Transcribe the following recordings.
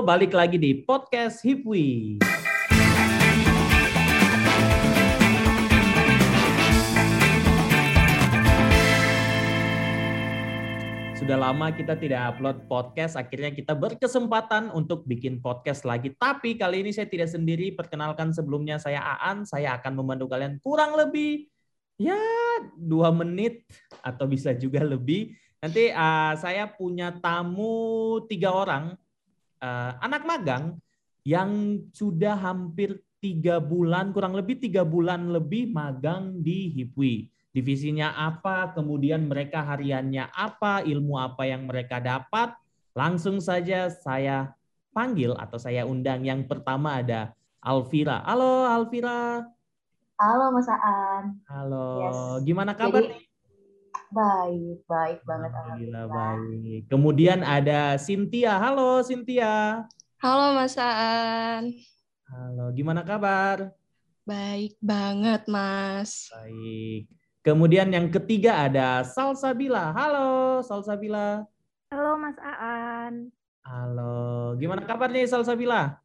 Balik lagi di podcast Hipwi. Sudah lama kita tidak upload podcast, akhirnya kita berkesempatan untuk bikin podcast lagi. Tapi kali ini saya tidak sendiri, perkenalkan sebelumnya saya Aan, saya akan memandu kalian kurang lebih ya dua menit atau bisa juga lebih. Nanti uh, saya punya tamu tiga orang, uh, anak magang yang sudah hampir tiga bulan, kurang lebih tiga bulan lebih magang di Hipwi divisinya apa, kemudian mereka hariannya apa, ilmu apa yang mereka dapat. Langsung saja saya panggil atau saya undang yang pertama ada Alvira. Halo Alvira. Halo Mas Aan. Halo. Yes. Gimana kabar Jadi, Baik, baik banget. Alhamdulillah baik. Kemudian ada Cynthia. Halo Cynthia. Halo Mas Aan. Halo, gimana kabar? Baik banget, Mas. Baik. Kemudian yang ketiga ada Salsabila. Halo Salsabila. Halo Mas Aan. Halo. Gimana kabar nih Salsabila?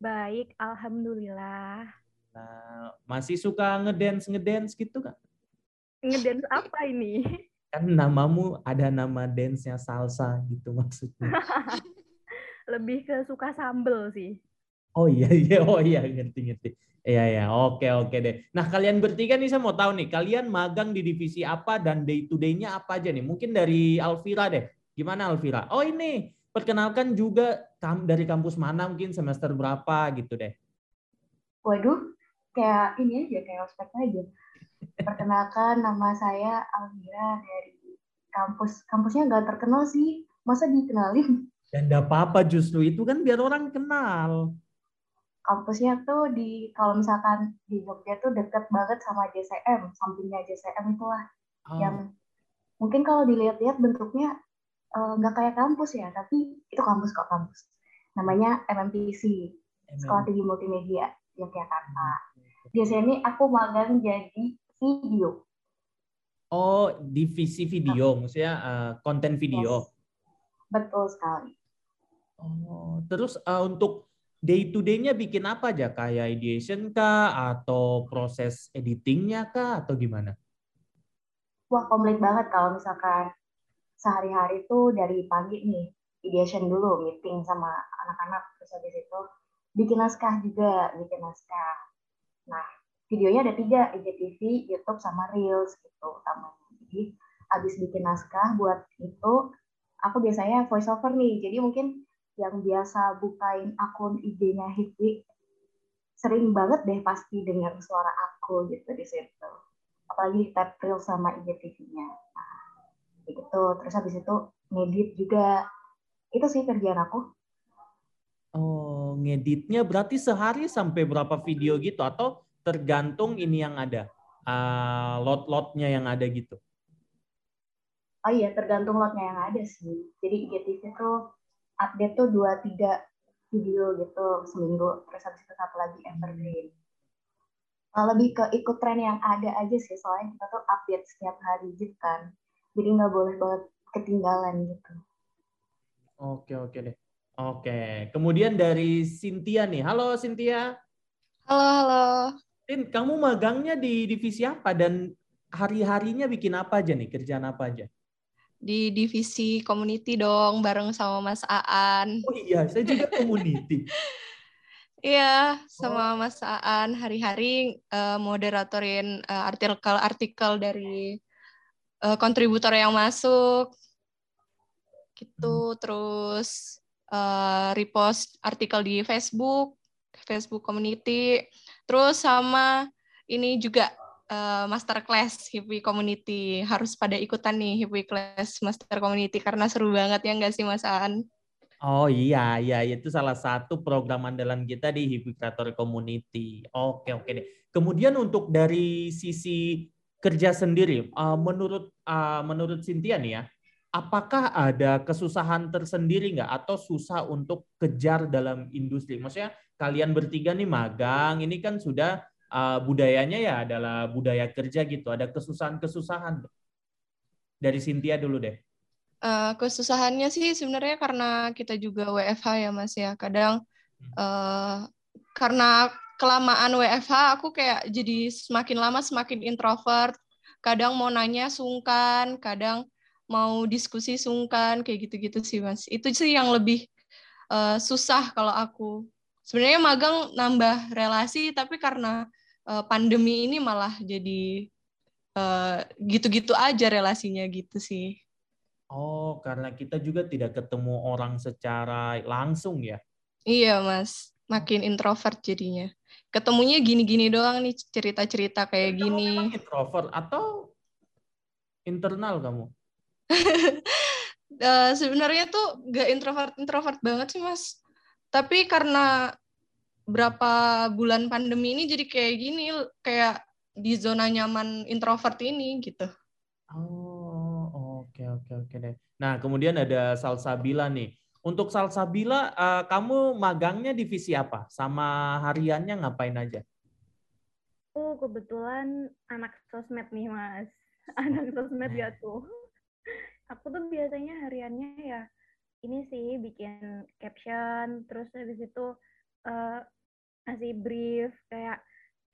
Baik, alhamdulillah. Nah, masih suka ngedance ngedance gitu kan? Ngedance apa ini? Kan namamu ada nama dance-nya salsa gitu maksudnya. Lebih ke suka sambel sih. Oh iya iya oh iya ngerti ngerti. Iya ya, oke oke deh. Nah kalian bertiga nih saya mau tahu nih, kalian magang di divisi apa dan day to day-nya apa aja nih? Mungkin dari Alvira deh. Gimana Alvira? Oh ini, perkenalkan juga dari kampus mana mungkin semester berapa gitu deh. Waduh, kayak ini aja kayak ospek aja. Perkenalkan nama saya Alvira dari kampus kampusnya nggak terkenal sih, masa dikenalin? Dan enggak apa-apa justru itu kan biar orang kenal kampusnya tuh di kalau misalkan di Jogja tuh deket banget sama JCM, sampingnya JCM itulah oh. yang mungkin kalau dilihat-lihat bentuknya eh, nggak uh, kayak kampus ya, tapi itu kampus kok kampus. Namanya MMPC, Sekolah Tinggi Multimedia Yogyakarta. Biasanya ini aku magang jadi video. Oh, divisi video, maksudnya uh, konten video. Yes. Betul sekali. Oh, terus uh, untuk day to day-nya bikin apa aja? Kayak ideation kah? Atau proses editingnya kah? Atau gimana? Wah, komplit banget kalau misalkan sehari-hari tuh dari pagi nih, ideation dulu, meeting sama anak-anak, terus habis itu bikin naskah juga, bikin naskah. Nah, videonya ada tiga, IGTV, YouTube, sama Reels gitu utamanya. Jadi, habis bikin naskah buat itu, aku biasanya voice over nih, jadi mungkin yang biasa bukain akun IG-nya Hikwi sering banget deh pasti dengar suara aku gitu di situ. Apalagi di tab reel sama IGTV-nya. Nah, gitu. Terus habis itu ngedit juga. Itu sih kerjaan aku. Oh, ngeditnya berarti sehari sampai berapa video gitu atau tergantung ini yang ada uh, lot-lotnya yang ada gitu? Oh iya, tergantung lotnya yang ada sih. Jadi IGTV tuh update tuh dua tiga video gitu seminggu terus habis itu satu lagi evergreen. Nah, lebih ke ikut tren yang ada aja sih soalnya kita tuh update setiap hari gitu kan. Jadi nggak boleh banget ketinggalan gitu. Oke oke deh. Oke kemudian dari Cynthia nih. Halo Cynthia. Halo halo Tin kamu magangnya di divisi apa dan hari-harinya bikin apa aja nih kerjaan apa aja di divisi community dong bareng sama Mas Aan. Oh iya, saya juga community. Iya, sama oh. Mas Aan hari-hari uh, moderatorin uh, artikel-artikel dari uh, kontributor yang masuk. Gitu, hmm. terus uh, repost artikel di Facebook, Facebook community. Terus sama ini juga uh, master class Hipwi Community. Harus pada ikutan nih Hipwi Class Master Community karena seru banget ya nggak sih Mas Aan? Oh iya, iya itu salah satu program andalan kita di Hipwi Creator Community. Oke oke deh. Kemudian untuk dari sisi kerja sendiri, uh, menurut uh, menurut Cynthia nih ya, apakah ada kesusahan tersendiri nggak atau susah untuk kejar dalam industri? Maksudnya kalian bertiga nih magang, ini kan sudah uh, budayanya ya adalah budaya kerja gitu. Ada kesusahan-kesusahan. Dari Cynthia dulu deh. Uh, kesusahannya sih sebenarnya karena kita juga WFH ya Mas ya. Kadang uh, karena kelamaan WFH aku kayak jadi semakin lama semakin introvert. Kadang mau nanya sungkan, kadang mau diskusi sungkan kayak gitu-gitu sih Mas. Itu sih yang lebih uh, susah kalau aku. Sebenarnya magang nambah relasi tapi karena uh, pandemi ini malah jadi gitu-gitu uh, aja relasinya gitu sih. Oh, karena kita juga tidak ketemu orang secara langsung ya? Iya, Mas. Makin introvert jadinya. Ketemunya gini-gini doang nih, cerita-cerita kayak gini. introvert atau internal kamu? Uh, sebenarnya tuh gak introvert-introvert banget sih, Mas. Tapi karena berapa bulan pandemi ini jadi kayak gini, kayak di zona nyaman introvert ini gitu. Oh, Oke, oke, oke deh. Nah, kemudian ada Salsabila nih. Untuk Salsabila, uh, kamu magangnya divisi apa? Sama hariannya ngapain aja? Oh, kebetulan anak sosmed nih, Mas. Anak sosmed ya tuh. Aku tuh biasanya hariannya ya ini sih bikin caption, terus habis itu uh, ngasih brief kayak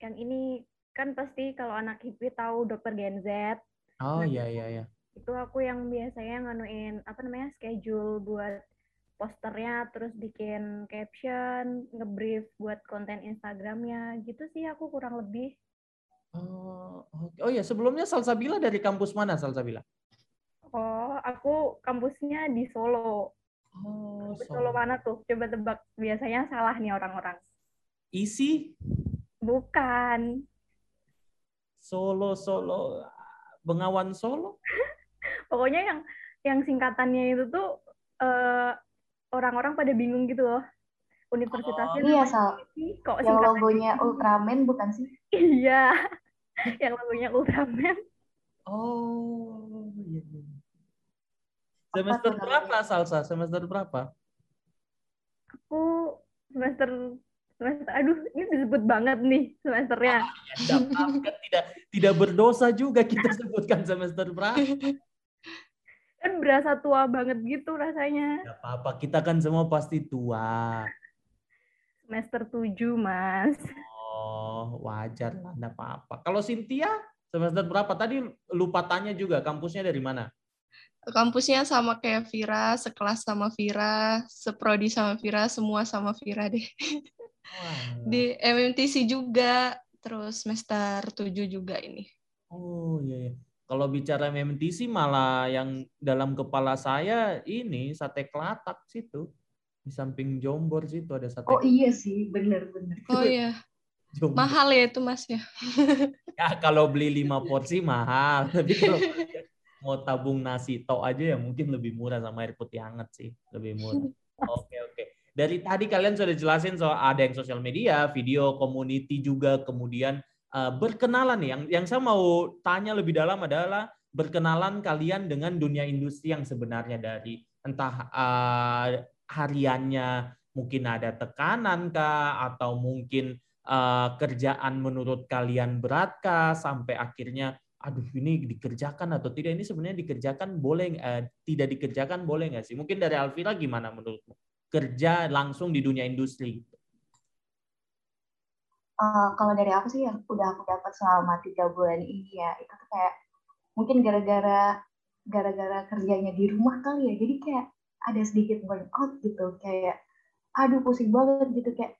yang ini. Kan pasti kalau anak hippie tahu dokter Gen Z. Oh iya iya iya. itu aku yang biasanya nganuin apa namanya schedule buat posternya terus bikin caption ngebrief buat konten Instagramnya. Gitu sih aku kurang lebih. Oh oh ya sebelumnya Salsabila dari kampus mana Salsabila oh aku kampusnya di Solo. Oh Solo. Solo mana tuh? Coba tebak. Biasanya salah nih orang-orang. Isi? Bukan. Solo Solo. Bengawan Solo? Pokoknya yang yang singkatannya itu tuh eh, orang-orang pada bingung gitu loh. Universitasnya oh, iya Sal. kok yang logonya gitu? Ultraman bukan sih? Iya. Yang logonya Ultraman. Oh iya, iya. Semester berapa Salsa semester berapa aku semester semester aduh ini disebut banget nih semesternya ah, ya, tidak tidak berdosa juga kita sebutkan semester berapa kan berasa tua banget gitu rasanya. Gak apa-apa, kita kan semua pasti tua. Semester 7, Mas. Oh, wajar lah, enggak apa-apa. Kalau Cynthia, semester berapa? Tadi lupa tanya juga, kampusnya dari mana? Kampusnya sama kayak Vira, sekelas sama Vira, seprodi sama Vira, semua sama Vira deh. Wow. Di MMTC juga, terus semester 7 juga ini. Oh iya, iya. Kalau bicara MMTC malah yang dalam kepala saya ini sate kelatak situ. Di samping Jombor situ ada sate. Oh iya sih, bener-bener. Oh iya. Jombor. Mahal ya itu mas ya. ya kalau beli lima porsi mahal. Tapi kalau mau tabung nasi tok aja ya mungkin lebih murah sama air putih hangat sih. Lebih murah. Oke oke. Dari tadi kalian sudah jelasin soal ada yang sosial media, video, community juga, kemudian uh, berkenalan nih. Yang yang saya mau tanya lebih dalam adalah berkenalan kalian dengan dunia industri yang sebenarnya dari entah uh, hariannya mungkin ada tekanan kah atau mungkin uh, kerjaan menurut kalian berat kah sampai akhirnya aduh ini dikerjakan atau tidak? Ini sebenarnya dikerjakan boleh uh, tidak dikerjakan boleh nggak sih? Mungkin dari Alvira gimana menurutmu kerja langsung di dunia industri? Uh, kalau dari aku sih yang udah aku dapat selama tiga bulan ini ya itu tuh kayak mungkin gara-gara gara-gara kerjanya di rumah kali ya jadi kayak ada sedikit burnout gitu kayak aduh pusing banget gitu kayak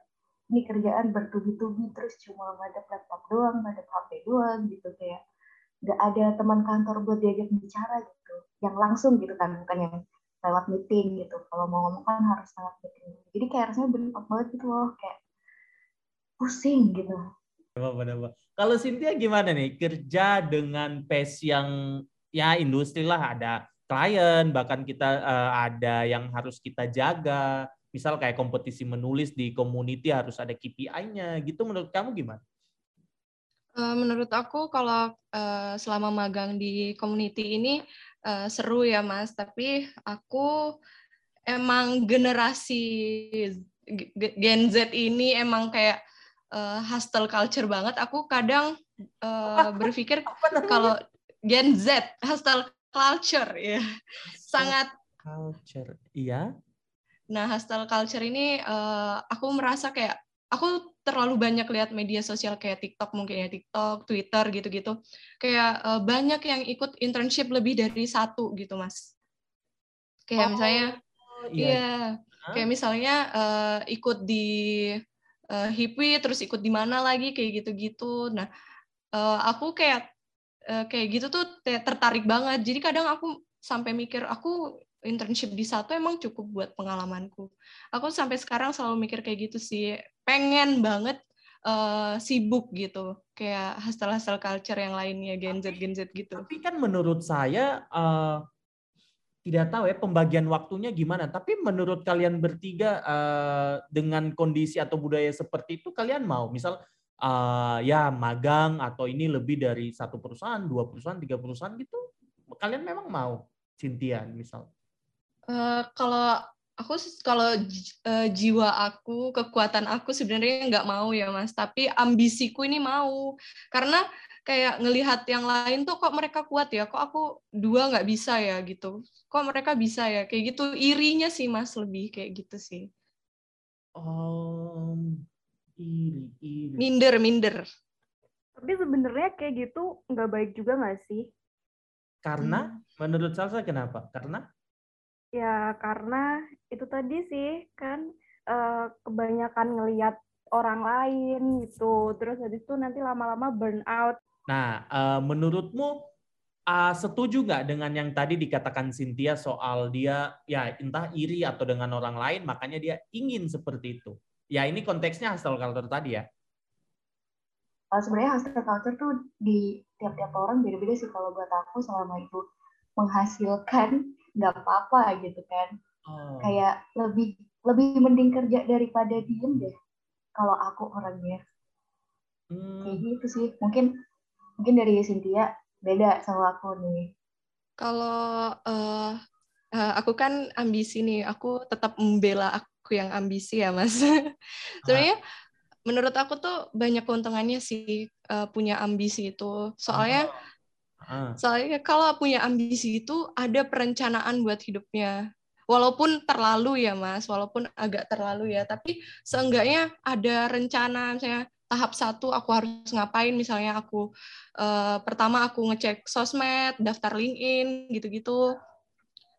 ini kerjaan bertubi-tubi terus cuma ngadep laptop doang ngadep HP doang gitu kayak gak ada teman kantor buat diajak bicara gitu. Yang langsung gitu kan bukan yang lewat meeting gitu. Kalau mau ngomong kan harus lewat meeting. Jadi kayak rasanya burnout banget gitu loh kayak pusing gitu. Kalau Cynthia gimana nih? Kerja dengan pace yang ya industri lah ada klien bahkan kita uh, ada yang harus kita jaga. Misal kayak kompetisi menulis di community harus ada KPI-nya gitu menurut kamu gimana? Uh, menurut aku kalau uh, selama magang di community ini uh, seru ya mas tapi aku emang generasi Gen Z ini emang kayak uh, hustle culture banget. Aku kadang uh, berpikir kalau Gen Z hustle culture ya. sangat culture. Iya. Nah, hustle culture ini uh, aku merasa kayak aku terlalu banyak lihat media sosial kayak TikTok mungkin ya TikTok, Twitter gitu-gitu. Kayak uh, banyak yang ikut internship lebih dari satu gitu, Mas. Kayak oh, misalnya iya. iya. Kayak misalnya uh, ikut di uh, HIPWI terus ikut di mana lagi kayak gitu-gitu. Nah, uh, aku kayak uh, kayak gitu tuh tertarik banget. Jadi kadang aku sampai mikir aku internship di satu emang cukup buat pengalamanku. Aku sampai sekarang selalu mikir kayak gitu sih. Pengen banget uh, sibuk gitu, kayak hustle-hustle culture yang lainnya, Gen Z, Gen Z gitu. Tapi kan menurut saya uh, tidak tahu ya pembagian waktunya gimana. Tapi menurut kalian bertiga uh, dengan kondisi atau budaya seperti itu kalian mau? Misal uh, ya magang atau ini lebih dari satu perusahaan, dua perusahaan, tiga perusahaan gitu, kalian memang mau? Cynthia misal. Uh, kalau aku kalau uh, jiwa aku, kekuatan aku sebenarnya nggak mau ya mas, tapi ambisiku ini mau karena kayak ngelihat yang lain tuh kok mereka kuat ya, kok aku dua nggak bisa ya gitu, kok mereka bisa ya kayak gitu irinya sih mas lebih kayak gitu sih. Um, iri, iri. Minder, minder. Tapi sebenarnya kayak gitu nggak baik juga nggak sih? Karena hmm. menurut Salsa kenapa? Karena Ya, karena itu tadi sih kan uh, kebanyakan ngelihat orang lain gitu. Terus habis itu nanti lama-lama burn out. Nah, uh, menurutmu uh, setuju nggak dengan yang tadi dikatakan Cynthia soal dia ya entah iri atau dengan orang lain makanya dia ingin seperti itu. Ya ini konteksnya hustle culture tadi ya. Uh, sebenarnya hustle culture tuh di tiap-tiap orang beda-beda sih kalau buat aku selama itu menghasilkan nggak apa-apa gitu kan. Oh. kayak lebih lebih mending kerja daripada diem deh kalau aku orangnya. Hmm. kayak gitu sih. Mungkin mungkin dari Cynthia beda sama aku nih. Kalau uh, uh, aku kan ambisi nih. Aku tetap membela aku yang ambisi ya mas. Sebenarnya ah. menurut aku tuh banyak keuntungannya sih uh, punya ambisi itu. Soalnya oh Ah. Soalnya kalau punya ambisi itu ada perencanaan buat hidupnya. Walaupun terlalu ya Mas, walaupun agak terlalu ya, tapi seenggaknya ada rencana misalnya tahap satu aku harus ngapain misalnya aku uh, pertama aku ngecek sosmed, daftar LinkedIn gitu-gitu.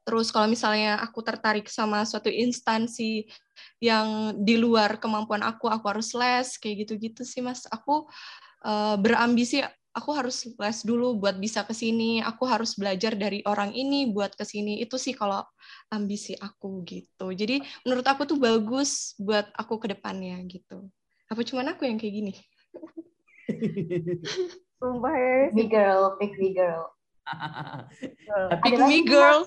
Terus kalau misalnya aku tertarik sama suatu instansi yang di luar kemampuan aku, aku harus les kayak gitu-gitu sih Mas. Aku uh, berambisi aku harus les dulu buat bisa ke sini, aku harus belajar dari orang ini buat ke sini. Itu sih kalau ambisi aku gitu. Jadi menurut aku tuh bagus buat aku ke depannya gitu. Apa cuma aku yang kayak gini? Sumpah ya. Big girl, big me girl. pick me girl.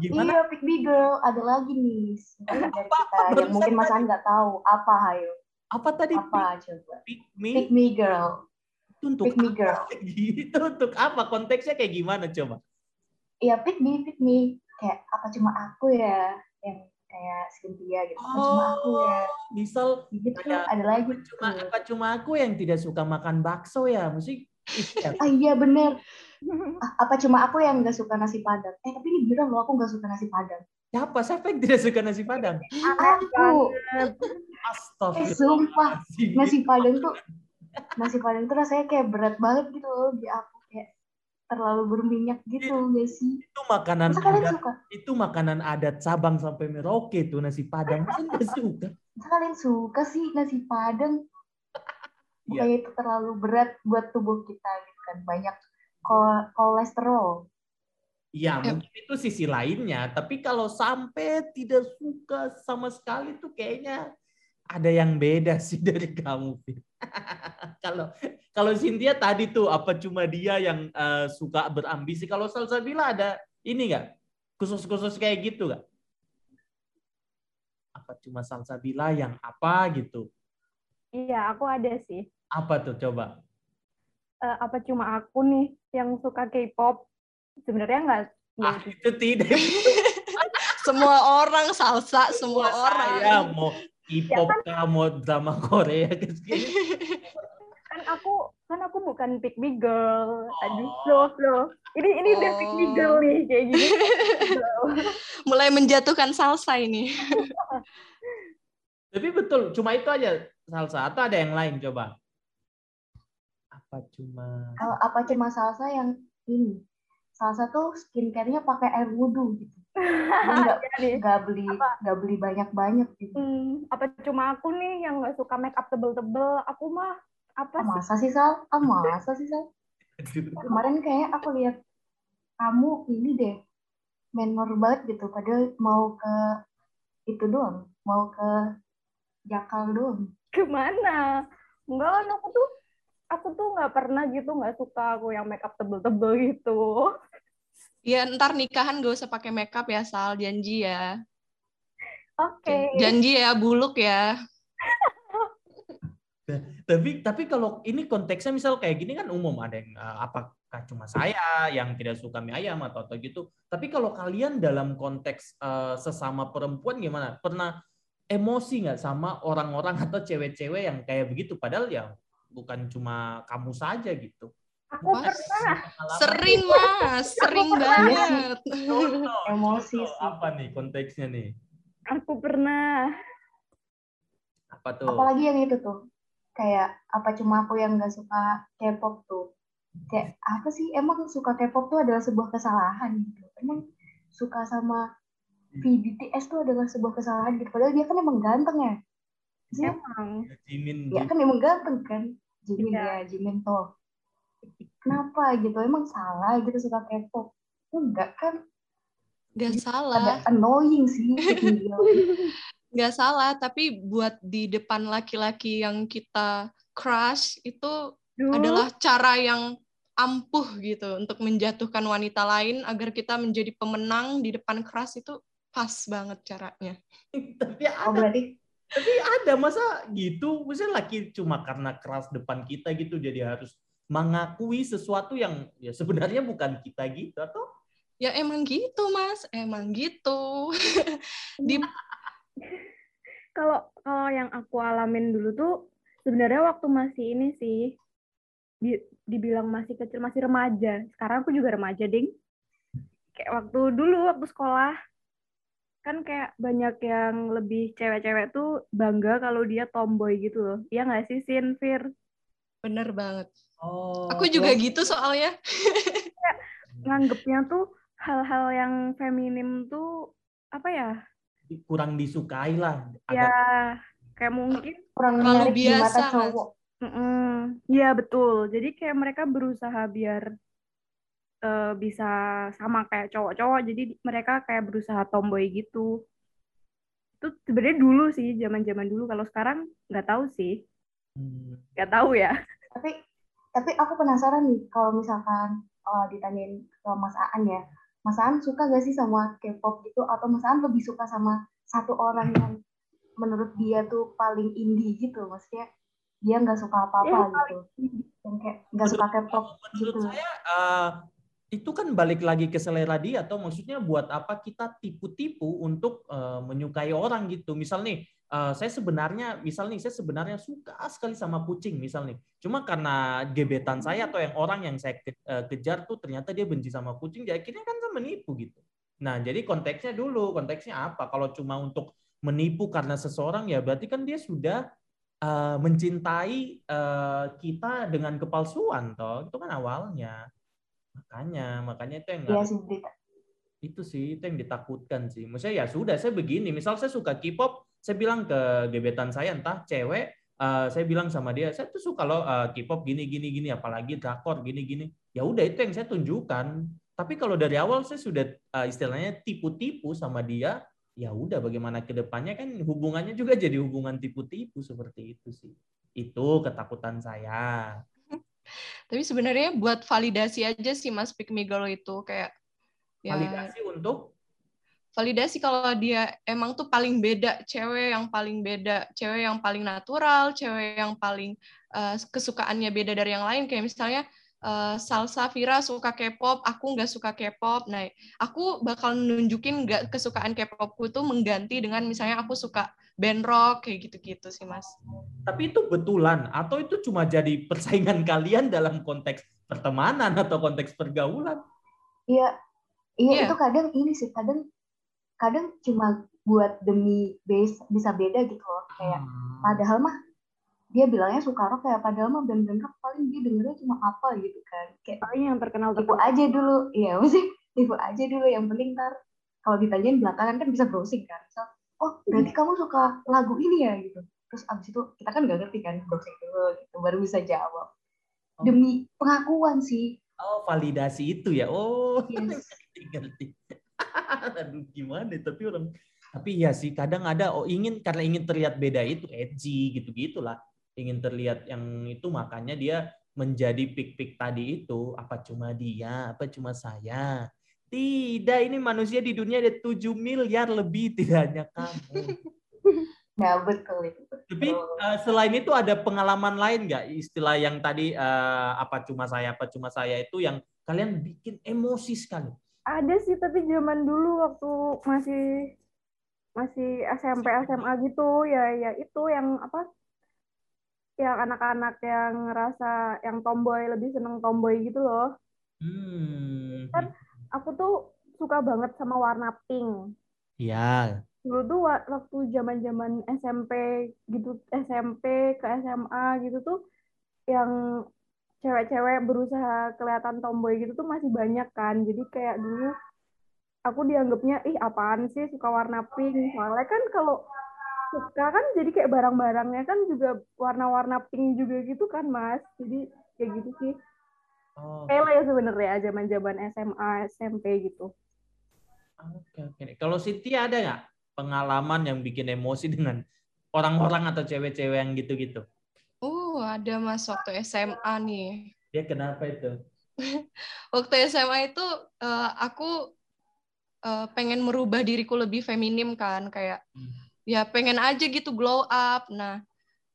Gimana? Iya, pick me girl. Ada lagi nih dari kita yang mungkin Mas nggak tahu. Apa, Hayo? Apa tadi? Apa coba? Pick me? Pick me girl untuk pick me girl. Gitu untuk apa? Konteksnya kayak gimana coba? Iya pick me, pick me. Kayak apa cuma aku ya yang kayak Cynthia gitu. Apa oh, cuma aku ya. Misal gitu kayak, ada lagi. Apa cuma, apa cuma aku yang tidak suka makan bakso ya? Mesti ah, iya bener. Ah, apa cuma aku yang nggak suka nasi padang? Eh tapi ini bilang loh aku nggak suka nasi padang. Siapa? Siapa yang tidak suka nasi padang? Aku. Astagfirullah. Eh, sumpah. Nasi padang tuh nasi padang tuh rasanya kayak berat banget gitu loh di aku kayak terlalu berminyak gitu gak sih itu makanan Masa adat suka? itu makanan adat Sabang sampai Merauke tuh nasi padang masa gak suka Masa kalian suka sih nasi padang iya. kayak itu terlalu berat buat tubuh kita gitu kan banyak kolesterol Ya, mungkin itu sisi lainnya. Tapi kalau sampai tidak suka sama sekali tuh kayaknya ada yang beda sih dari kamu, Fit. Kalau kalau Cynthia tadi tuh apa cuma dia yang uh, suka berambisi? Kalau Salsabila ada ini nggak khusus-khusus kayak gitu nggak? Apa cuma Salsabila yang apa gitu? Iya, aku ada sih. Apa tuh coba? Uh, apa cuma aku nih yang suka K-pop? Sebenarnya nggak. Ah, itu tidak. semua orang salsa, semua, semua orang. Saya mau K-pop ya, kan, mau drama Korea kan aku kan aku bukan pick me girl. Aduh, loh, loh. Ini ini udah pick me girl nih kayak gini. Mulai menjatuhkan salsa ini. Tapi betul, cuma itu aja salsa atau ada yang lain coba? Apa cuma Kalau apa cuma salsa yang ini. Salsa tuh skincare-nya pakai air wudhu gitu. Nggak nggak beli nggak beli banyak-banyak gitu. Hmm, apa cuma aku nih yang nggak suka make up tebel-tebel? Aku mah apa Ah, sih? masa sih Sal? Ah, masa sih Sal? Kemarin kayak aku lihat kamu ini deh menor banget gitu. Padahal mau ke itu doang, mau ke Jakal doang. Ke mana? Enggak kan aku tuh aku tuh nggak pernah gitu nggak suka aku yang make up tebel-tebel gitu. Ya ntar nikahan gak usah pakai makeup ya Sal, janji ya. Oke. Janji ya, buluk ya. Tapi tapi kalau ini konteksnya misal kayak gini kan umum ada yang eh, apakah cuma saya yang tidak suka mie ayam atau atau gitu. Tapi kalau kalian dalam konteks eh, sesama perempuan gimana? Pernah emosi nggak sama orang-orang atau cewek-cewek yang kayak begitu? Padahal ya bukan cuma kamu saja gitu. Aku pernah. Sering mas, sering banget. Emosi sih. apa nih konteksnya nih? Aku pernah. Apa tuh? Apalagi yang itu tuh. Kayak apa cuma aku yang nggak suka K-pop tuh. Kayak apa sih? Emang suka K-pop tuh adalah sebuah kesalahan gitu. Emang suka sama VBTS tuh adalah sebuah kesalahan gitu. Padahal dia kan emang ganteng ya. Dia, Emang. Jimin, dia kan emang ganteng kan. Jimin Iya. ya, Jimin tuh. Kenapa gitu? Emang salah gitu suka K-pop? Enggak kan? Gak Ada salah, annoying sih. gitu. gak salah. Tapi buat di depan laki-laki yang kita crush itu Duh. adalah cara yang ampuh gitu untuk menjatuhkan wanita lain agar kita menjadi pemenang di depan crush itu pas banget caranya. Tapi Oh ada berarti Tapi ada masa gitu, misalnya laki cuma karena keras depan kita gitu jadi harus mengakui sesuatu yang ya sebenarnya bukan kita gitu atau Ya emang gitu mas, emang gitu. di kalau kalau yang aku alamin dulu tuh sebenarnya waktu masih ini sih di, dibilang masih kecil masih remaja. Sekarang aku juga remaja ding. Kayak waktu dulu waktu sekolah. Kan kayak banyak yang lebih cewek-cewek tuh bangga kalau dia tomboy gitu loh. Iya nggak sih Sin Fir? Bener banget. oh Aku juga gitu soalnya. nganggepnya tuh hal-hal yang feminim tuh apa ya kurang disukai lah ya agak kayak mungkin kurang Terlalu menarik di mata biasa, Mas. cowok. Iya betul. Jadi kayak mereka berusaha biar eh, bisa sama kayak cowok-cowok. Jadi mereka kayak berusaha tomboy gitu. Itu sebenarnya dulu sih, zaman-zaman dulu. Kalau sekarang nggak tahu sih, Hmm. nggak tahu ya. Tapi tapi aku penasaran nih kalau misalkan uh, ditanyain ke Mas Aan ya, Mas Aan suka gak sih sama K-pop gitu? Atau Mas Aan lebih suka sama satu orang yang menurut dia tuh paling indie gitu, maksudnya dia nggak suka apa-apa Iya, gitu, yang kayak nggak suka K-pop gitu. saya eh, itu kan balik lagi ke selera dia atau maksudnya buat apa kita tipu-tipu untuk eh, menyukai orang gitu. Misal nih eh, saya sebenarnya misal nih saya sebenarnya suka sekali sama kucing misal nih. Cuma karena gebetan saya atau yang orang yang saya ke- eh, kejar tuh ternyata dia benci sama kucing jadi akhirnya kan saya menipu gitu. Nah jadi konteksnya dulu konteksnya apa? Kalau cuma untuk menipu karena seseorang ya berarti kan dia sudah eh, mencintai eh, kita dengan kepalsuan toh. Itu kan awalnya. Makanya makanya itu yang harus- berita. itu sih itu yang ditakutkan sih. Maksudnya ya sudah saya begini. Misal saya suka K-pop saya bilang ke gebetan saya entah cewek eh, saya bilang sama dia saya tuh suka loh eh, K-pop gini gini gini apalagi drakor gini gini ya udah itu yang saya tunjukkan. Tapi kalau dari awal saya sudah eh, istilahnya tipu-tipu sama dia ya udah bagaimana ke depannya kan hubungannya juga jadi hubungan tipu-tipu seperti itu sih. Itu ketakutan saya. Tapi sebenarnya buat validasi aja sih Mas Pick Me Girl itu kayak ya validasi untuk validasi kalau dia emang tuh paling beda, cewek yang paling beda, cewek yang paling natural, cewek yang paling eh, kesukaannya beda dari yang lain kayak misalnya eh, Salsa Vira suka K-pop, aku nggak suka K-pop. Nah, aku bakal nunjukin nggak kesukaan K-popku tuh mengganti dengan misalnya aku suka band rock kayak gitu-gitu sih, Mas. Tapi itu betulan atau itu cuma jadi persaingan kalian dalam konteks pertemanan atau konteks pergaulan? Iya, iya Iya. itu kadang ini sih kadang kadang cuma buat demi base bisa beda gitu loh kayak Hmm. padahal mah dia bilangnya suka rock kayak padahal mah band-band rock paling dia dengernya cuma apa gitu kan kayak Paling yang terkenal tipu terkenal. aja dulu iya mesti tipu aja dulu yang penting ntar kalau ditanyain belakangan kan bisa browsing kan misal oh berarti kamu suka lagu ini ya gitu terus abis itu kita kan nggak ngerti kan browsing dulu gitu baru bisa jawab Oh. demi pengakuan sih Oh, validasi itu ya. Oh, Yes. ngerti. Aduh, gimana? Tapi orang tapi ya sih kadang ada oh ingin karena ingin terlihat beda itu edgy gitu-gitulah. Ingin terlihat yang itu makanya dia menjadi pik-pik tadi itu apa cuma dia, apa cuma saya. Tidak, ini manusia di dunia ada 7 miliar lebih tidak hanya kamu. nah betul itu Tapi eh, selain itu ada pengalaman lain nggak istilah yang tadi eh, apa cuma saya apa cuma saya itu yang kalian bikin emosi sekali. Ada sih tapi zaman dulu waktu masih masih SMP SMA gitu ya ya itu yang apa yang anak-anak yang ngerasa yang tomboy lebih seneng tomboy gitu loh Hmm. Kan aku tuh suka banget sama warna pink Ya. dulu tuh wa- waktu zaman zaman SMP gitu SMP ke SMA gitu tuh yang cewek-cewek berusaha kelihatan tomboy gitu tuh masih banyak kan. Jadi kayak dulu aku dianggapnya ih apaan sih? Suka warna pink. Soalnya kan kalau suka kan jadi kayak barang-barangnya kan juga warna-warna pink juga gitu kan mas. Jadi kayak gitu sih. Oh, ya sebenarnya zaman-zaman SMA SMP gitu. Oke, oke. Kalau Siti ada nggak pengalaman yang bikin emosi dengan orang-orang atau cewek-cewek yang gitu-gitu? Ada Mas waktu SMA nih. Dia kenapa itu? Waktu SMA itu eh, aku eh, pengen merubah diriku lebih feminim kan, kayak Hmm. ya pengen aja gitu glow up. Nah,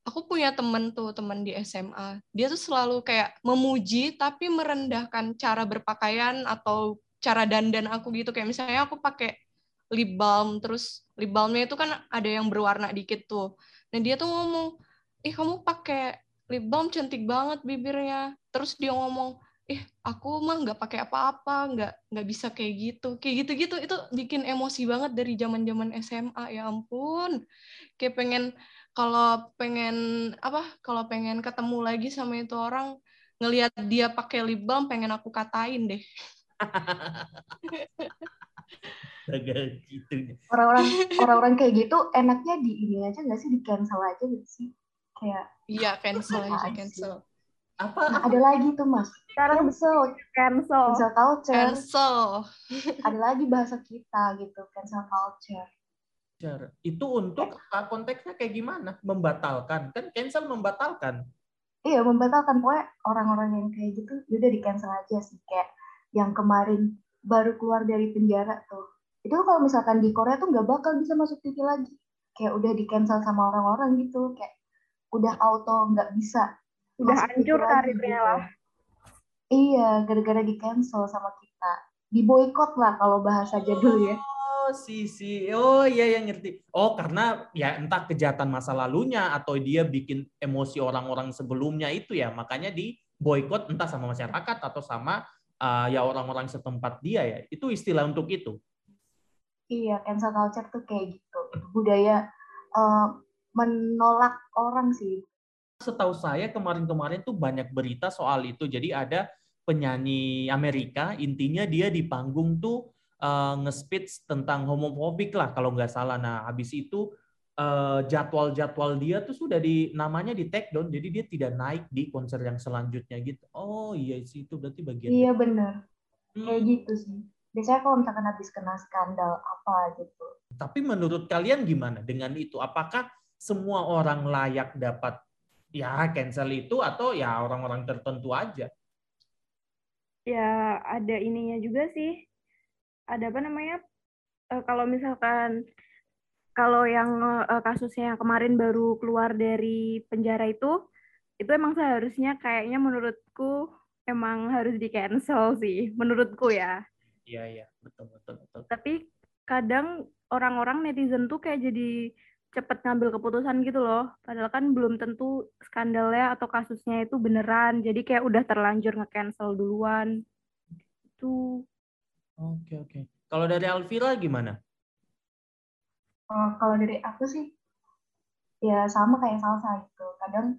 aku punya temen tuh, temen di SMA. Dia tuh selalu kayak memuji tapi merendahkan cara berpakaian atau cara dandan aku gitu. Kayak misalnya aku pakai lip balm, terus lip balmnya itu kan ada yang berwarna dikit tuh. Nah, dia tuh ngomong, ih kamu pakai lip balm cantik banget bibirnya. Terus dia ngomong, ih aku mah nggak pakai apa-apa, nggak nggak bisa kayak gitu. Kayak gitu-gitu itu bikin emosi banget dari zaman-zaman SMA. Ya ampun. Kayak pengen kalau pengen apa? Kalau pengen ketemu lagi sama itu orang ngelihat dia pakai lip balm pengen aku katain deh. Agak gitu. orang-orang orang-orang kayak gitu enaknya di ini aja nggak sih di cancel aja gitu sih kayak Iya, cancel aja, cancel. Apa? nah, ada lagi tuh mas sekarang cancel cancel cancel culture Cancel. ada lagi bahasa kita gitu cancel culture Itu untuk konteksnya kayak gimana? Membatalkan. Kan cancel membatalkan. iya membatalkan pokoknya orang-orang yang kayak gitu ya udah di cancel aja sih kayak yang kemarin baru keluar dari penjara tuh itu kalau misalkan di Korea tuh nggak bakal bisa masuk TV lagi kayak udah di cancel sama orang-orang gitu kayak udah auto nggak bisa udah hancur karirnya gitu. lah iya gara-gara di cancel sama kita di boykot lah kalau bahasa jadul ya Oh, si si. Oh, iya yang ngerti. Oh, karena ya entah kejahatan masa lalunya atau dia bikin emosi orang-orang sebelumnya itu ya, makanya di boykot entah sama masyarakat atau sama uh, ya orang-orang setempat dia ya. Itu istilah untuk itu. Iya, cancel culture tuh kayak gitu. Budaya eh, menolak orang sih. Setahu saya kemarin-kemarin tuh banyak berita soal itu. Jadi ada penyanyi Amerika, intinya dia di panggung tuh uh, nge-speech tentang homofobik lah kalau nggak salah. Nah, habis itu uh, jadwal-jadwal dia tuh sudah di namanya di take down, jadi dia tidak naik di konser yang selanjutnya gitu. Oh iya sih itu berarti bagian. Iya bener, Hmm. kayak gitu sih. Biasanya kalau misalkan habis kena skandal apa gitu. Tapi menurut kalian gimana dengan itu? Apakah semua orang layak dapat ya cancel itu atau ya orang-orang tertentu aja? ya ada ininya juga sih ada apa namanya Eh, kalau misalkan kalau yang eh, kasusnya yang kemarin baru keluar dari penjara itu itu emang seharusnya kayaknya menurutku emang harus di cancel sih menurutku ya Iya iya betul betul betul. tapi kadang orang-orang netizen tuh kayak jadi cepet ngambil keputusan gitu loh. Padahal kan belum tentu skandalnya atau kasusnya itu beneran. Jadi kayak udah terlanjur nge-cancel duluan. Itu. Oke, oke. Kalau dari Alvira gimana? Uh, kalau dari aku sih, ya sama kayak Salsa gitu. Kadang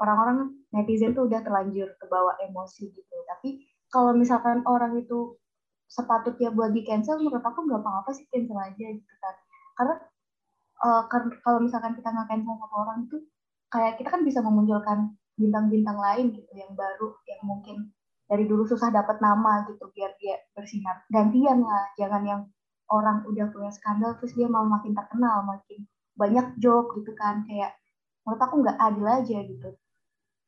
orang-orang netizen tuh udah terlanjur kebawa emosi gitu. Tapi kalau misalkan orang itu sepatutnya buat di cancel, menurut aku nggak apa-apa sih cancel aja gitu kan. Karena uh, kalau misalkan kita nggak cancel satu orang itu kayak kita kan bisa memunculkan bintang-bintang lain gitu yang baru yang mungkin dari dulu susah dapat nama gitu biar dia bersinar. Gantian lah jangan yang orang udah punya skandal terus dia mau makin terkenal makin banyak job gitu kan. Kayak menurut aku nggak adil aja gitu.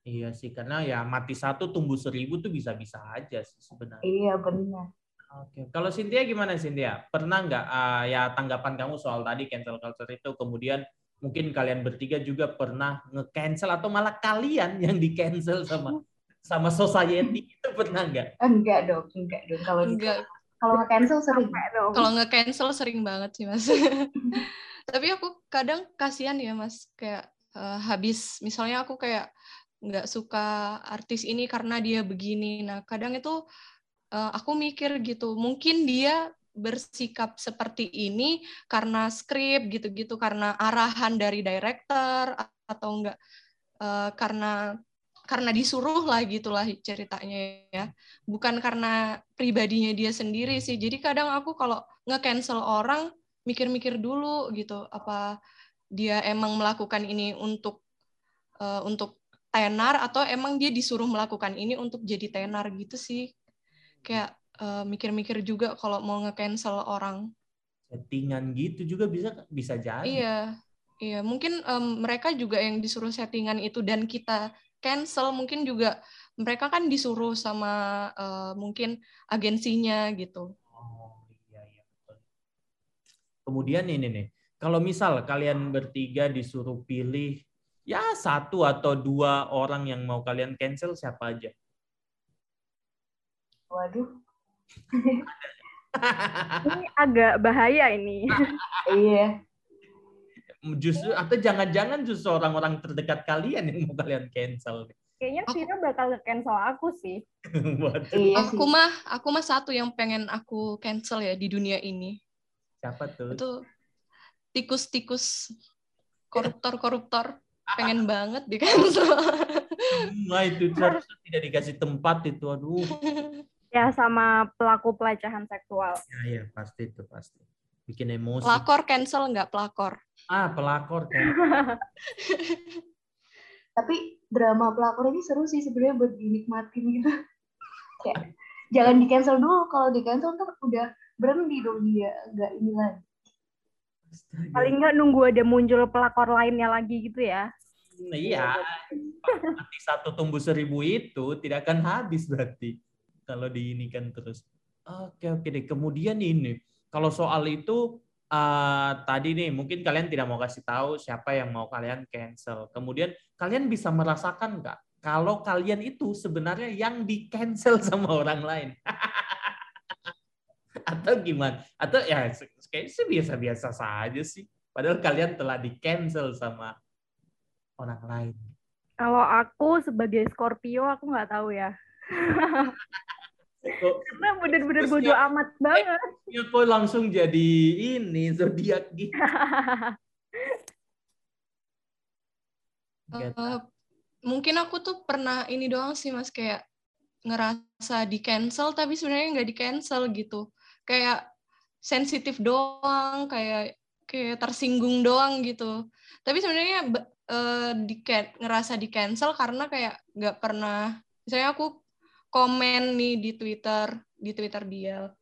Iya sih karena ya mati satu tumbuh seribu tuh bisa-bisa aja sih sebenarnya. Iya benar Oke, kalau Cynthia gimana Cynthia? Pernah nggak uh, ya tanggapan kamu soal tadi cancel culture itu kemudian mungkin kalian bertiga juga pernah nge-cancel atau malah kalian yang di-cancel sama sama society itu pernah nggak? Enggak dong, enggak dong kalau enggak. Kalau nge-cancel sering. Kalau nge-cancel sering banget sih Mas. Tapi aku kadang kasihan ya Mas kayak uh, habis misalnya aku kayak nggak suka artis ini karena dia begini. Nah, kadang itu uh, aku mikir gitu mungkin dia bersikap seperti ini karena skrip gitu-gitu karena arahan dari director atau enggak uh, karena karena disuruh lah gitulah ceritanya ya. Bukan karena pribadinya dia sendiri sih. Jadi kadang aku kalau nge-cancel orang mikir-mikir dulu gitu apa dia emang melakukan ini untuk uh, untuk tenar atau emang dia disuruh melakukan ini untuk jadi tenar gitu sih kayak uh, mikir-mikir juga kalau mau nge-cancel orang. Settingan gitu juga bisa bisa jadi. Iya. Iya, mungkin um, mereka juga yang disuruh settingan itu dan kita cancel mungkin juga mereka kan disuruh sama uh, mungkin agensinya gitu. Oh, iya iya betul. Kemudian ini nih, kalau misal kalian bertiga disuruh pilih ya satu atau dua orang yang mau kalian cancel siapa aja? Waduh. ini agak bahaya ini. iya. Justru atau jangan-jangan justru orang-orang terdekat kalian yang mau kalian cancel. Kayaknya Vira bakal cancel aku sih. iya aku mah aku mah satu yang pengen aku cancel ya di dunia ini. Siapa tuh? Itu tikus-tikus koruptor-koruptor pengen banget di cancel. Nah itu tidak dikasih tempat itu aduh. Ya sama pelaku pelecehan seksual. Ya, ya pasti itu pasti. Bikin emosi. Pelakor cancel nggak pelakor? Ah pelakor kan. Tapi drama pelakor ini seru sih sebenarnya buat dinikmatin gitu. Kayak jangan di cancel dulu. Kalau di cancel kan udah berhenti dong dia nggak ini lagi. Paling nggak nunggu ada muncul pelakor lainnya lagi gitu ya. Nah, iya. Nanti satu tumbuh seribu itu tidak akan habis berarti kalau diinikan terus. Oke oke deh. Kemudian ini kalau soal itu uh, tadi nih mungkin kalian tidak mau kasih tahu siapa yang mau kalian cancel. Kemudian kalian bisa merasakan nggak kalau kalian itu sebenarnya yang di cancel sama orang lain? Atau gimana? Atau ya kayaknya biasa-biasa saja sih. Padahal kalian telah di cancel sama orang lain. Kalau aku sebagai Scorpio aku nggak tahu ya. Karena bener-bener bodoh amat banget. Ya kok langsung jadi ini zodiak gitu. uh, mungkin aku tuh pernah ini doang sih mas kayak ngerasa di cancel tapi sebenarnya nggak di cancel gitu kayak sensitif doang kayak kayak tersinggung doang gitu tapi sebenarnya uh, di ngerasa di cancel karena kayak nggak pernah misalnya aku komen nih di Twitter di Twitter dia.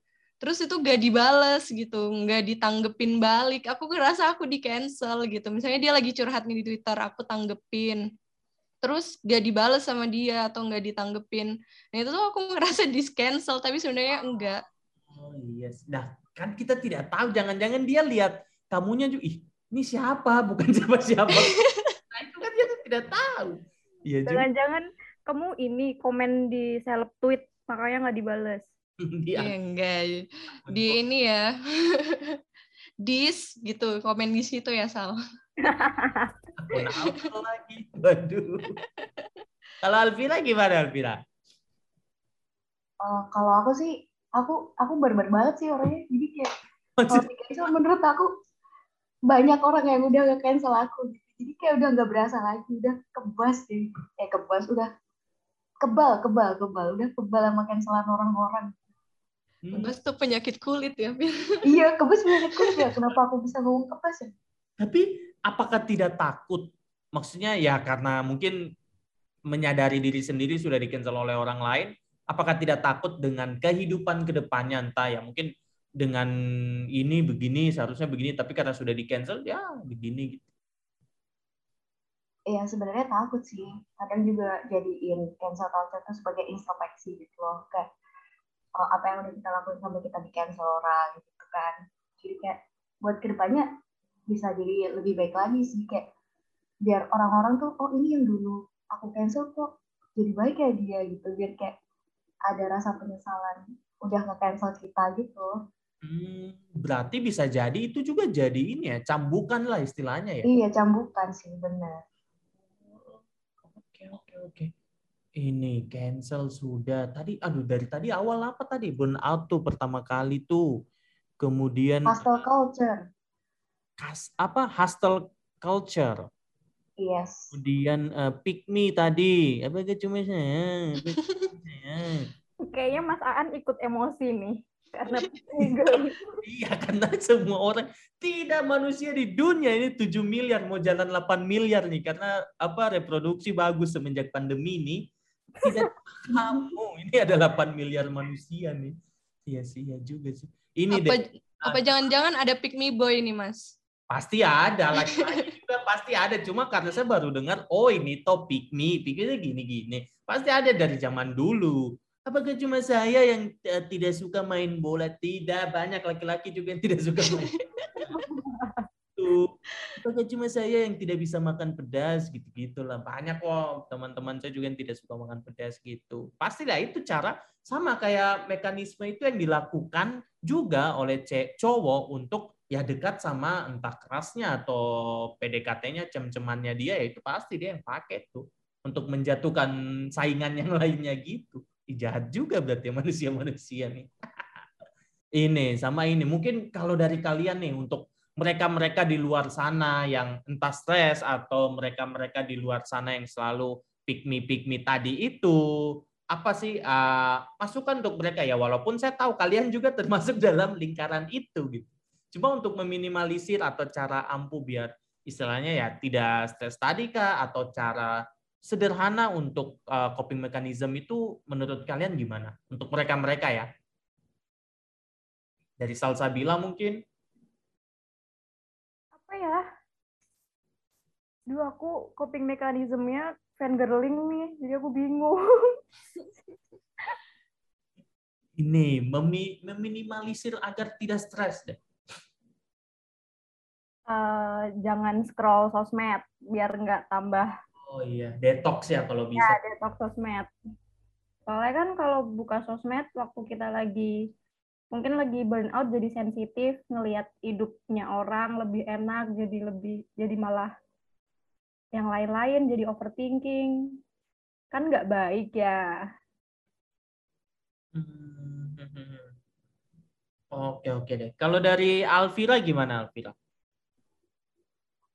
Terus itu gak dibales gitu nggak ditanggepin balik. Aku ngerasa aku di cancel gitu. Misalnya dia lagi curhat nih di Twitter aku tanggepin. Terus gak dibales sama dia atau nggak ditanggepin. Nah itu tuh aku ngerasa di cancel tapi sebenarnya enggak oh iya yes. nah kan kita tidak tahu. Jangan-jangan dia lihat kamunya juga ih ini siapa? Bukan siapa siapa nah itu kan dia tidak tahu. Iya jangan-jangan kamu ini komen di seleb tweet makanya nggak dibales. Iya ya, enggak. Di ini ya. Dis gitu, komen di situ ya Sal. Apa lagi? Waduh. Kalau Alvira gimana Alvira? Uh, kalau aku sih, aku aku barbar banget sih orangnya. Jadi kayak kalau di cancel menurut aku banyak orang yang udah nge cancel aku. Jadi kayak udah nggak berasa lagi, udah kebas deh. Eh kebas, udah kebal, kebal, kebal. Udah kebal sama cancelan orang-orang. Hmm. Kebas tuh penyakit kulit ya, iya, kebas penyakit kulit ya. Kenapa aku bisa ngomong kebas ya? Tapi apakah tidak takut? Maksudnya ya karena mungkin menyadari diri sendiri sudah di cancel oleh orang lain, apakah tidak takut dengan kehidupan ke depannya entah ya mungkin dengan ini begini seharusnya begini tapi karena sudah di cancel ya begini gitu. Iya sebenarnya takut sih. Kadang juga jadiin cancel culture itu sebagai introspeksi gitu loh. Kayak oh, apa yang udah kita lakuin sampai kita di cancel orang gitu kan. Jadi kayak buat ke depannya bisa jadi lebih baik lagi sih kayak biar orang-orang tuh oh ini yang dulu aku cancel kok jadi baik ya dia gitu biar kayak ada rasa penyesalan udah nge cancel kita gitu hmm, berarti bisa jadi itu juga jadi ini ya cambukan lah istilahnya ya iya cambukan sih benar oke oke oke. Ini cancel sudah. Tadi aduh dari tadi awal apa tadi? Burnout tuh pertama kali tuh. Kemudian hustle culture. Kas apa? Hustle culture. Yes. Kemudian uh, pick me tadi. Apa ke cuma saya? Kayaknya Mas Aan ikut emosi nih karena iya karena semua orang tidak manusia di dunia ini 7 miliar mau jalan 8 miliar nih. Karena apa reproduksi bagus semenjak pandemi ini. Tidak kamu ini ada 8 miliar manusia nih. Iya sih ya juga sih. Ini apa, deh. apa jangan-jangan ada pick me boy ini mas? Pasti ada, laki-laki juga pasti ada. Cuma karena saya baru dengar, oh ini topik nih, pikirnya gini-gini. Pasti ada dari zaman dulu. Apakah cuma saya yang uh, tidak suka main bola? Tidak, banyak laki-laki juga yang tidak suka main Tuh. Apakah cuma saya yang tidak bisa makan pedas gitu-gitu lah. Banyak kok teman-teman saya juga yang tidak suka makan pedas gitu. Pastilah itu cara sama kayak mekanisme itu yang dilakukan juga oleh cowok untuk ya dekat sama entah kerasnya atau PDKT-nya cem-cemannya dia ya itu pasti dia yang pakai tuh untuk menjatuhkan saingan yang lainnya gitu. Jahat juga berarti manusia-manusia nih. ini sama ini. Mungkin kalau dari kalian nih untuk mereka-mereka di luar sana yang entah stres atau mereka-mereka di luar sana yang selalu pick me tadi itu apa sih uh, masukan untuk mereka ya? Walaupun saya tahu kalian juga termasuk dalam lingkaran itu gitu. Cuma untuk meminimalisir atau cara ampuh biar istilahnya ya tidak stres tadi kah? Atau cara sederhana untuk uh, coping mechanism itu menurut kalian gimana? Untuk mereka-mereka ya. Dari Salsabila mungkin? Apa ya? Duh, aku coping mekanismenya fangirling nih, jadi aku bingung. Ini, meminimalisir agar tidak stres deh uh, jangan scroll sosmed biar nggak tambah oh iya detox ya kalau bisa. ya detox sosmed. Soalnya kan kalau buka sosmed waktu kita lagi mungkin lagi burnout jadi sensitif ngelihat hidupnya orang lebih enak jadi lebih jadi malah yang lain-lain jadi overthinking. Kan nggak baik ya. Hmm, hmm, hmm, oke oke deh. Kalau dari Alvira gimana Alvira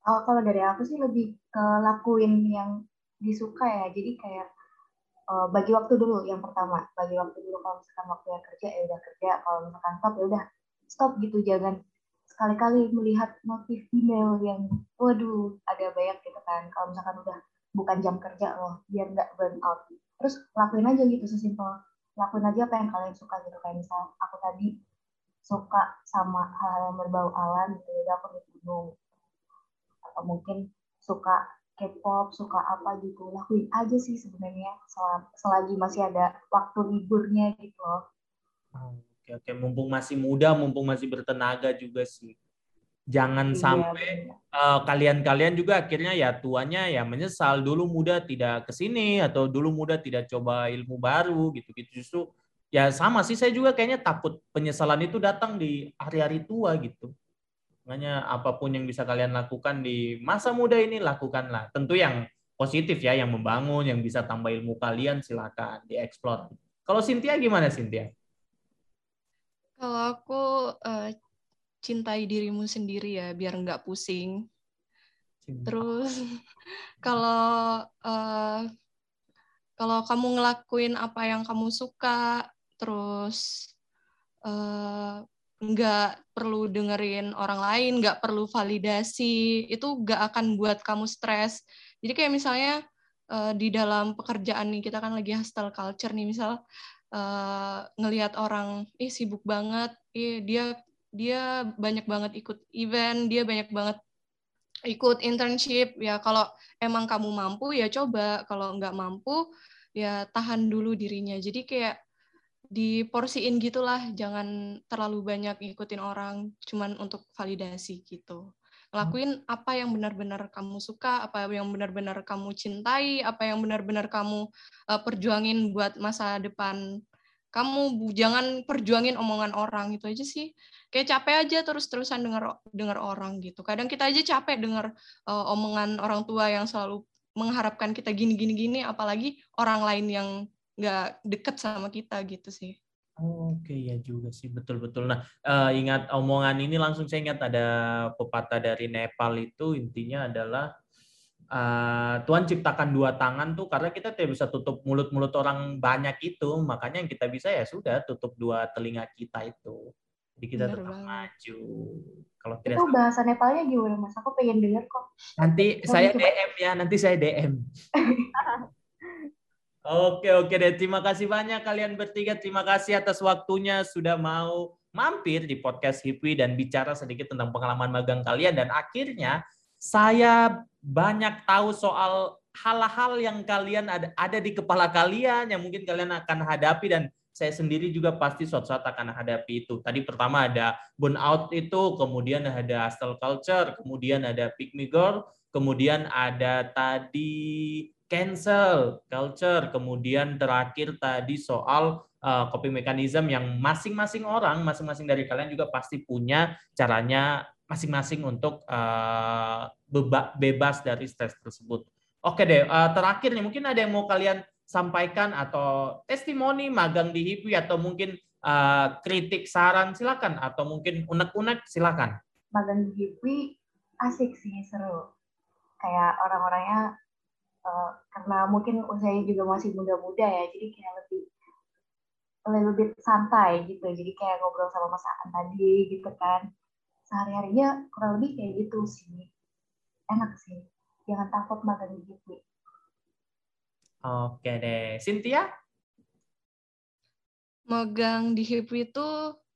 Oh, kalau dari aku sih lebih ke lakuin yang disuka ya. Jadi kayak uh, bagi waktu dulu yang pertama. Bagi waktu dulu kalau misalkan waktunya kerja ya udah kerja. Kalau misalkan stop ya udah stop gitu. Jangan sekali-kali melihat notif email yang waduh ada banyak gitu kan. Kalau misalkan udah bukan jam kerja loh, biar nggak burn out. Terus lakuin aja gitu sesimpel. Lakuin aja apa yang kalian suka gitu. Kayak misal aku tadi suka sama hal-hal yang berbau alam gitu. Jadi aku di gunung atau mungkin suka K-pop, suka apa gitu, lakuin aja sih sebenarnya selagi masih ada waktu liburnya gitu loh. Oke, oke, mumpung masih muda, mumpung masih bertenaga juga sih. Jangan iya, sampai uh, kalian-kalian juga akhirnya ya tuanya ya menyesal dulu muda tidak ke sini atau dulu muda tidak coba ilmu baru gitu-gitu. Justru ya sama sih saya juga kayaknya takut penyesalan itu datang di hari-hari tua gitu Makanya apa pun yang bisa kalian lakukan di masa muda ini lakukanlah. Tentu yang positif ya, yang membangun, yang bisa tambah ilmu kalian silakan dieksplor. Kalau Cynthia gimana Cynthia? Kalau aku uh, cintai dirimu sendiri ya, biar nggak pusing. Cinta. Terus kalau uh, kalau kamu ngelakuin apa yang kamu suka, terus uh, nggak perlu dengerin orang lain, nggak perlu validasi, itu nggak akan buat kamu stres. Jadi kayak misalnya uh, di dalam pekerjaan nih, kita kan lagi hustle culture nih, misal uh, ngelihat orang, ih sibuk banget, ih dia dia banyak banget ikut event, dia banyak banget ikut internship. Ya kalau emang kamu mampu ya coba, kalau nggak mampu ya tahan dulu dirinya. Jadi kayak diporsiin gitulah, jangan terlalu banyak ngikutin orang cuman untuk validasi gitu. Lakuin apa yang benar-benar kamu suka, apa yang benar-benar kamu cintai, apa yang benar-benar kamu uh, perjuangin buat masa depan kamu. Jangan perjuangin omongan orang itu aja sih. Kayak capek aja terus-terusan dengar dengar orang gitu. Kadang kita aja capek dengar uh, omongan orang tua yang selalu mengharapkan kita gini gini gini apalagi orang lain yang nggak deket sama kita gitu sih. Oke ya juga sih betul-betul. Nah uh, ingat omongan ini langsung saya ingat ada pepatah dari Nepal itu intinya adalah uh, Tuhan ciptakan dua tangan tuh karena kita tidak bisa tutup mulut-mulut orang banyak itu makanya yang kita bisa ya sudah tutup dua telinga kita itu. Jadi kita Benar tetap banget. maju. Kalau tidak itu bahasa Nepalnya gimana mas? Aku pengen dengar kok. Nanti saya DM ya, nanti saya DM. Oke, oke deh. Terima kasih banyak kalian bertiga. Terima kasih atas waktunya sudah mau mampir di podcast Hipwi dan bicara sedikit tentang pengalaman magang kalian. Dan akhirnya saya banyak tahu soal hal-hal yang kalian ada, ada di kepala kalian yang mungkin kalian akan hadapi dan saya sendiri juga pasti suatu saat akan hadapi itu. Tadi pertama ada burnout itu, kemudian ada hustle culture, kemudian ada pick me girl, kemudian ada tadi cancel culture, kemudian terakhir tadi soal uh, coping mechanism yang masing-masing orang, masing-masing dari kalian juga pasti punya caranya masing-masing untuk uh, bebas dari stres tersebut. Oke deh, uh, terakhir nih mungkin ada yang mau kalian sampaikan atau testimoni magang di HIPWI atau mungkin uh, kritik saran silakan atau mungkin unek-unek silakan. Magang di HIPWI asik sih seru. Kayak orang-orangnya uh, karena mungkin usianya juga masih muda-muda ya jadi kayak lebih lebih santai gitu. Jadi kayak ngobrol sama Mas Aan tadi gitu kan. Sehari-harinya kurang lebih kayak gitu sih. Enak sih. Jangan takut magang di gitu oke deh. Cynthia? Magang di HIPWI itu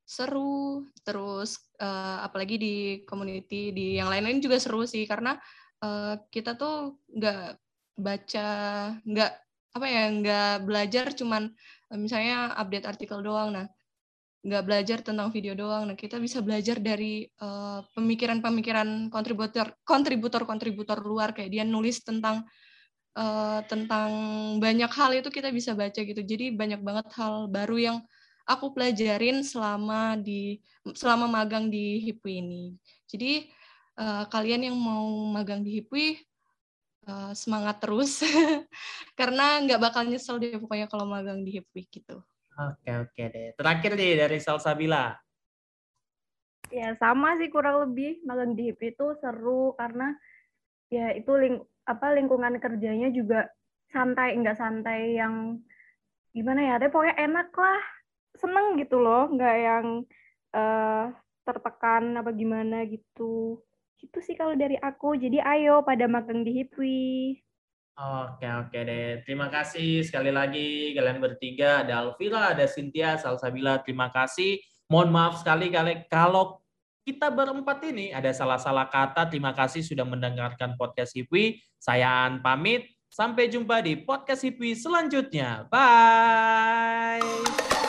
seru. Terus uh, apalagi di community di yang lain-lain juga seru sih. Karena uh, kita tuh nggak baca nggak apa ya nggak belajar cuman eh, misalnya update artikel doang. Nah nggak belajar tentang video doang. Nah kita bisa belajar dari pemikiran pemikiran-pemikiran kontributor kontributor kontributor luar. Kayak dia nulis tentang uh, tentang banyak hal itu kita bisa baca gitu. Jadi banyak banget hal baru yang aku pelajarin selama di selama magang di HIPWI ini. Jadi uh, kalian yang mau magang di HIPWI uh, semangat terus karena nggak bakal nyesel deh pokoknya kalau magang di Hip gitu. Oke oke deh. Terakhir nih dari Salsabila. Ya sama sih kurang lebih magang di HIP itu seru karena ya itu ling apa lingkungan kerjanya juga santai nggak santai yang gimana ya tapi pokoknya enak lah seneng gitu loh nggak yang uh, tertekan apa gimana gitu Gitu sih kalau dari aku. Jadi ayo pada magang di Hipwi. Oke, oke deh. Terima kasih sekali lagi kalian bertiga. Ada Alvira, ada Cynthia, Salsabila. Terima kasih. Mohon maaf sekali kalau kita berempat ini ada salah-salah kata. Terima kasih sudah mendengarkan podcast Hipwi. Saya An pamit. Sampai jumpa di podcast Hipwi selanjutnya. Bye.